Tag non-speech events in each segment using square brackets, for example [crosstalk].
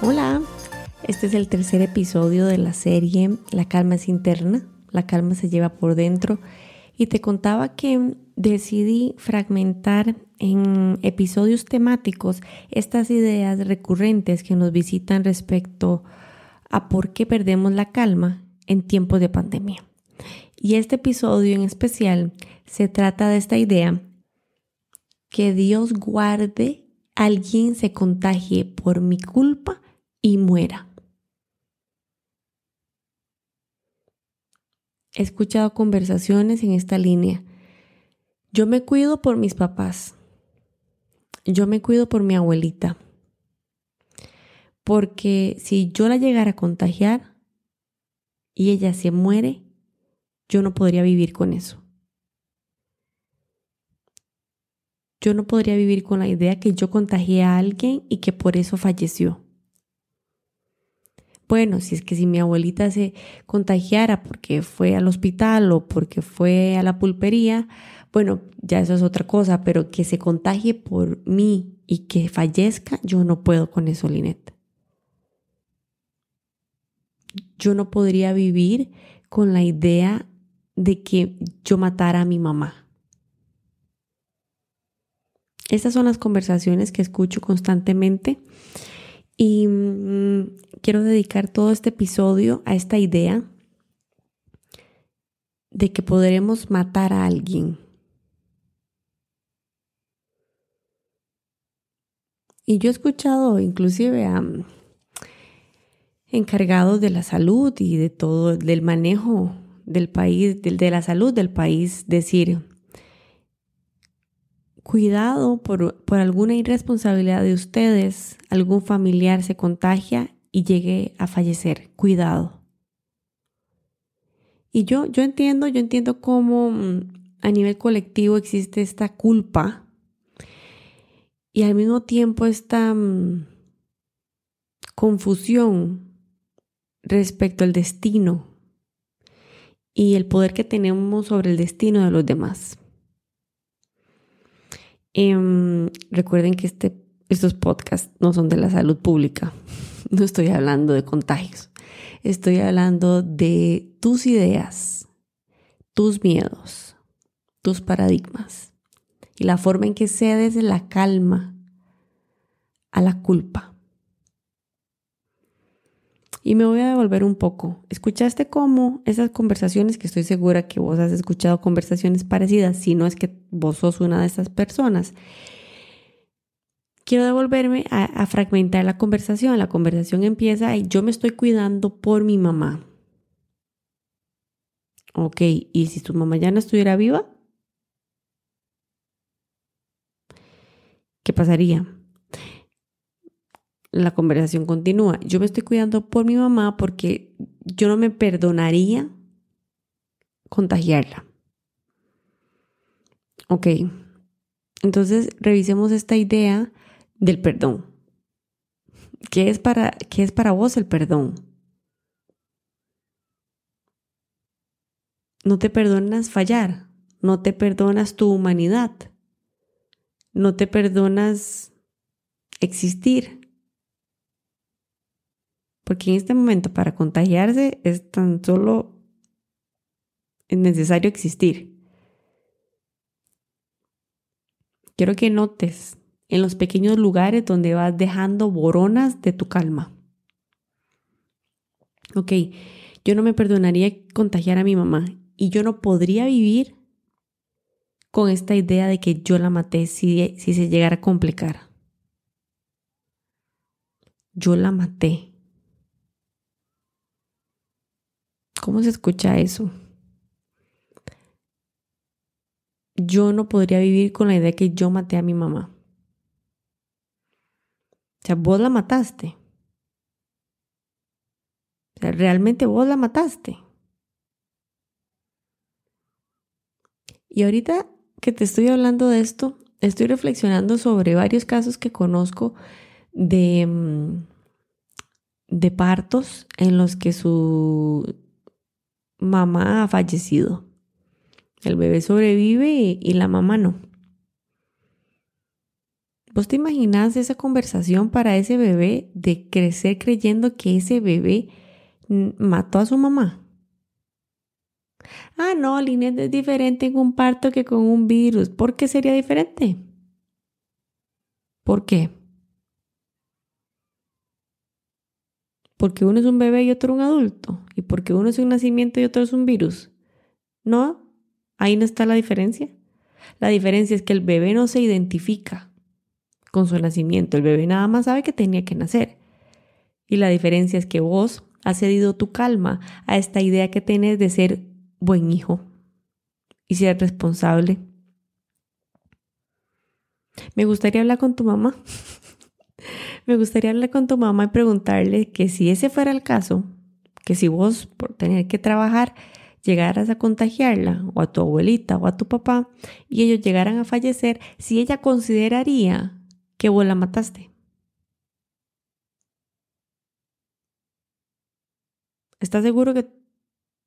Hola, este es el tercer episodio de la serie La calma es interna, la calma se lleva por dentro y te contaba que decidí fragmentar en episodios temáticos estas ideas recurrentes que nos visitan respecto a por qué perdemos la calma en tiempos de pandemia. Y este episodio en especial se trata de esta idea que Dios guarde alguien se contagie por mi culpa y muera. He escuchado conversaciones en esta línea. Yo me cuido por mis papás. Yo me cuido por mi abuelita. Porque si yo la llegara a contagiar y ella se muere, yo no podría vivir con eso. Yo no podría vivir con la idea que yo contagié a alguien y que por eso falleció. Bueno, si es que si mi abuelita se contagiara porque fue al hospital o porque fue a la pulpería, bueno, ya eso es otra cosa, pero que se contagie por mí y que fallezca, yo no puedo con eso, Linet. Yo no podría vivir con la idea de que yo matara a mi mamá. Estas son las conversaciones que escucho constantemente y mm, quiero dedicar todo este episodio a esta idea de que podremos matar a alguien. Y yo he escuchado inclusive a mm, encargados de la salud y de todo, del manejo del país, de la salud del país, decir, Cuidado por, alguna irresponsabilidad de ustedes, algún familiar se contagia y llegue a fallecer. Cuidado. Y yo, yo entiendo, yo entiendo cómo mm, a nivel colectivo existe esta culpa y al mismo tiempo esta mm, confusión respecto al destino y el poder que tenemos sobre el destino de los demás. Em, recuerden que este, estos podcasts no son de la salud pública. [laughs] No estoy hablando de contagios. Estoy hablando de tus ideas, tus miedos, tus paradigmas y la forma en que cedes la calma a la culpa. Y me voy a devolver un poco. ¿Escuchaste cómo esas conversaciones, que estoy segura que vos has escuchado conversaciones parecidas, si no es que vos sos una de esas personas? Quiero devolverme a, fragmentar la conversación. La conversación empieza y yo me estoy cuidando por mi mamá. Ok, ¿y si tu mamá ya no estuviera viva? ¿Qué pasaría? La conversación continúa. Yo me estoy cuidando por mi mamá porque yo no me perdonaría contagiarla. Ok, entonces revisemos esta idea del perdón. ¿Qué es para, qué es para vos el perdón? No te perdonas fallar, no te perdonas tu humanidad, no te perdonas existir. Porque en este momento para contagiarse es tan solo necesario existir. Quiero que notes en los pequeños lugares donde vas dejando boronas de tu calma. Ok, yo no me perdonaría contagiar a mi mamá y yo no podría vivir con esta idea de que yo la maté si, si se llegara a complicar. Yo la maté. ¿Cómo se escucha eso? Yo no podría vivir con la idea que yo maté a mi mamá. O sea, vos la mataste. O sea, realmente vos la mataste. Y ahorita que te estoy hablando de esto, estoy reflexionando sobre varios casos que conozco de, mm, de partos en los que su mamá ha fallecido. El bebé sobrevive y, la mamá no. ¿Vos te imaginas esa conversación para ese bebé de crecer creyendo que ese bebé mató a su mamá? Ah, no, Linet es diferente en un parto que con un virus. ¿Por qué sería diferente? ¿Por qué? Porque uno es un bebé y otro un adulto. Y porque uno es un nacimiento y otro es un virus. No, ahí no está la diferencia. La diferencia es que el bebé no se identifica con su nacimiento. El bebé nada más sabe que tenía que nacer. Y la diferencia es que vos has cedido tu calma a esta idea que tenés de ser buen hijo y ser responsable. Me gustaría hablar con tu mamá. [laughs] Me gustaría hablar con tu mamá y preguntarle que si ese fuera el caso, que si vos por tener que trabajar llegaras a contagiarla o a tu abuelita o a tu papá y ellos llegaran a fallecer, si ella consideraría que vos la mataste. ¿Estás seguro que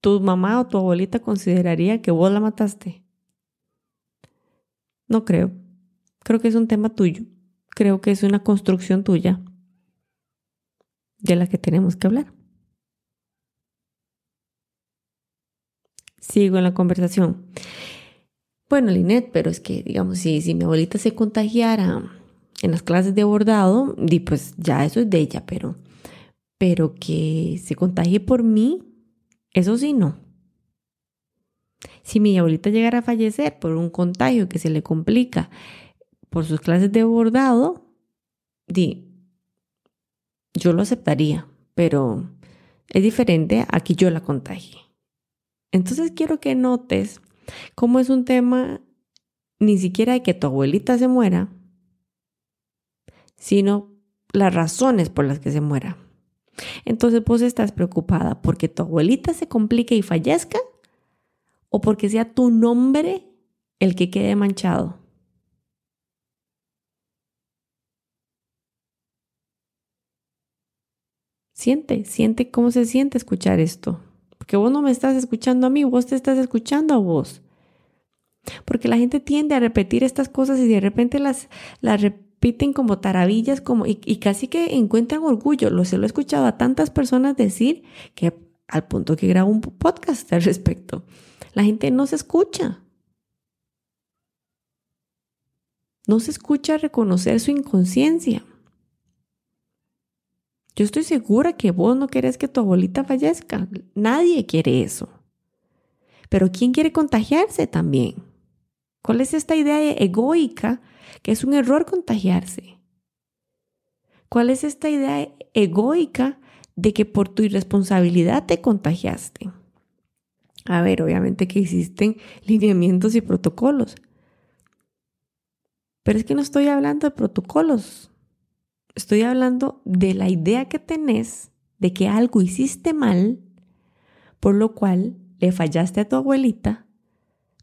tu mamá o tu abuelita consideraría que vos la mataste? No creo. Creo que es un tema tuyo. Creo que es una construcción tuya de la que tenemos que hablar. Sigo en la conversación. Bueno, Linet, pero es que, digamos, si, si mi abuelita se contagiara en las clases de bordado, di pues ya eso es de ella, pero, pero que se contagie por mí, eso sí no. Si mi abuelita llegara a fallecer por un contagio que se le complica por sus clases de bordado, di, yo lo aceptaría, pero es diferente a que yo la contagie. Entonces quiero que notes cómo es un tema ni siquiera de que tu abuelita se muera, sino las razones por las que se muera. Entonces vos estás preocupada porque tu abuelita se complique y fallezca o porque sea tu nombre el que quede manchado. Siente, siente cómo se siente escuchar esto. Porque vos no me estás escuchando a mí, vos te estás escuchando a vos. Porque la gente tiende a repetir estas cosas y de repente las, las repiten como taravillas como, y, casi que encuentran orgullo. Lo, se lo he escuchado a tantas personas decir que al punto que grabo un podcast al respecto. La gente no se escucha. No se escucha reconocer su inconsciencia. Yo estoy segura que vos no querés que tu abuelita fallezca. Nadie quiere eso. Pero ¿quién quiere contagiarse también? ¿Cuál es esta idea egoica que es un error contagiarse? ¿Cuál es esta idea egoica de que por tu irresponsabilidad te contagiaste? A ver, obviamente que existen lineamientos y protocolos. Pero es que no estoy hablando de protocolos. Estoy hablando de la idea que tenés de que algo hiciste mal, por lo cual le fallaste a tu abuelita,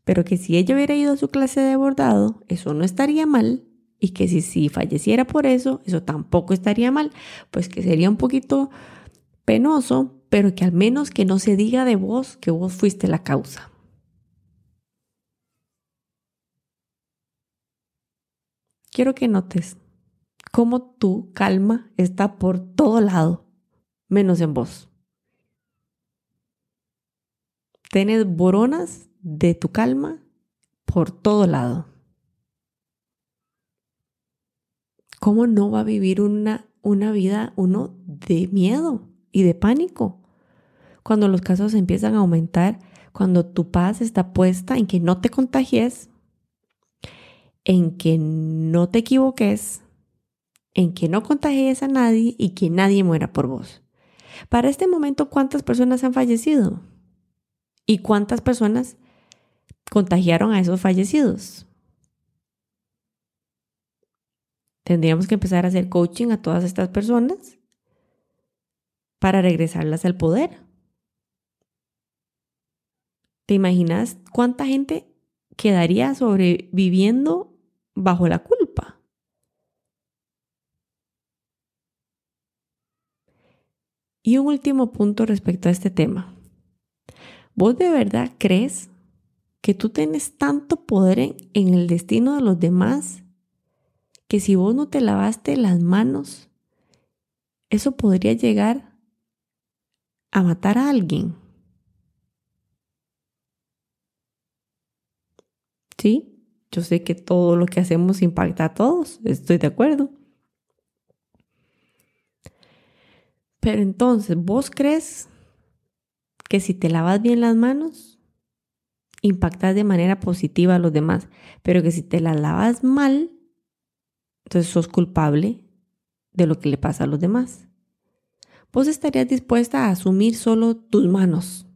pero que si ella hubiera ido a su clase de bordado, eso no estaría mal, y que si, si falleciera por eso, eso tampoco estaría mal, pues que sería un poquito penoso, pero que al menos que no se diga de vos que vos fuiste la causa. Quiero que notes cómo tu calma está por todo lado, menos en vos. Tienes boronas de tu calma por todo lado. ¿Cómo no va a vivir una, una vida uno de miedo y de pánico? Cuando los casos empiezan a aumentar, cuando tu paz está puesta en que no te contagies, en que no te equivoques, en que no contagies a nadie y que nadie muera por vos. Para este momento, ¿cuántas personas han fallecido? ¿Y cuántas personas contagiaron a esos fallecidos? Tendríamos que empezar a hacer coaching a todas estas personas para regresarlas al poder. ¿Te imaginas cuánta gente quedaría sobreviviendo bajo la culpa. Y un último punto respecto a este tema. ¿Vos de verdad crees que tú tienes tanto poder en, el destino de los demás que si vos no te lavaste las manos, eso podría llegar a matar a alguien? Sí, yo sé que todo lo que hacemos impacta a todos, estoy de acuerdo. Pero entonces, ¿vos crees que si te lavas bien las manos, impactas de manera positiva a los demás, pero que si te las lavas mal, entonces sos culpable de lo que le pasa a los demás? Vos estarías dispuesta a asumir solo tus manos.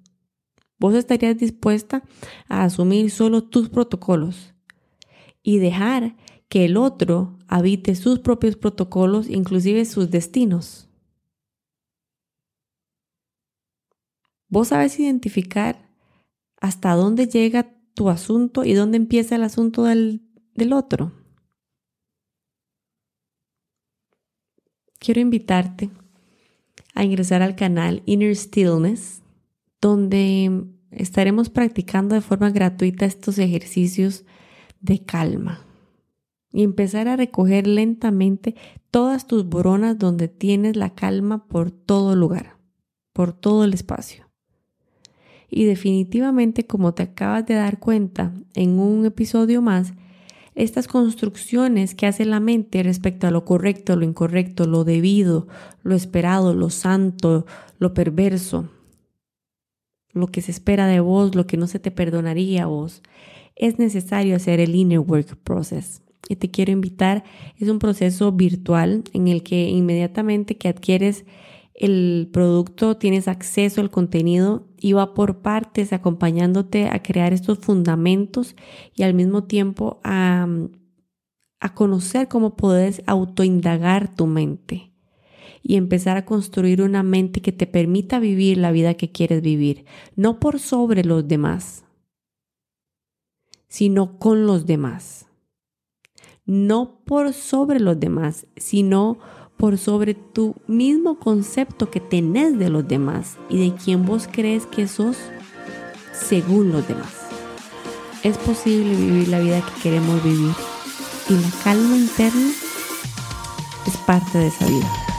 Vos estarías dispuesta a asumir solo tus protocolos y dejar que el otro habite sus propios protocolos, inclusive sus destinos. Vos sabes identificar hasta dónde llega tu asunto y dónde empieza el asunto del, del otro. Quiero invitarte a ingresar al canal Inner Stillness, donde estaremos practicando de forma gratuita estos ejercicios de calma y empezar a recoger lentamente todas tus boronas donde tienes la calma por todo lugar, por todo el espacio. Y definitivamente, como te acabas de dar cuenta en un episodio más, estas construcciones que hace la mente respecto a lo correcto, lo incorrecto, lo debido, lo esperado, lo santo, lo perverso, lo que se espera de vos, lo que no se te perdonaría a vos, es necesario hacer el inner work process. Y te quiero invitar, es un proceso virtual en el que inmediatamente que adquieres el producto tienes acceso al contenido y va por partes acompañándote a crear estos fundamentos y al mismo tiempo a, a conocer cómo puedes autoindagar tu mente y empezar a construir una mente que te permita vivir la vida que quieres vivir, no por sobre los demás, sino con los demás. No por sobre los demás, sino por sobre tu mismo concepto que tenés de los demás y de quien vos crees que sos según los demás. Es posible vivir la vida que queremos vivir y la calma interna es parte de esa vida.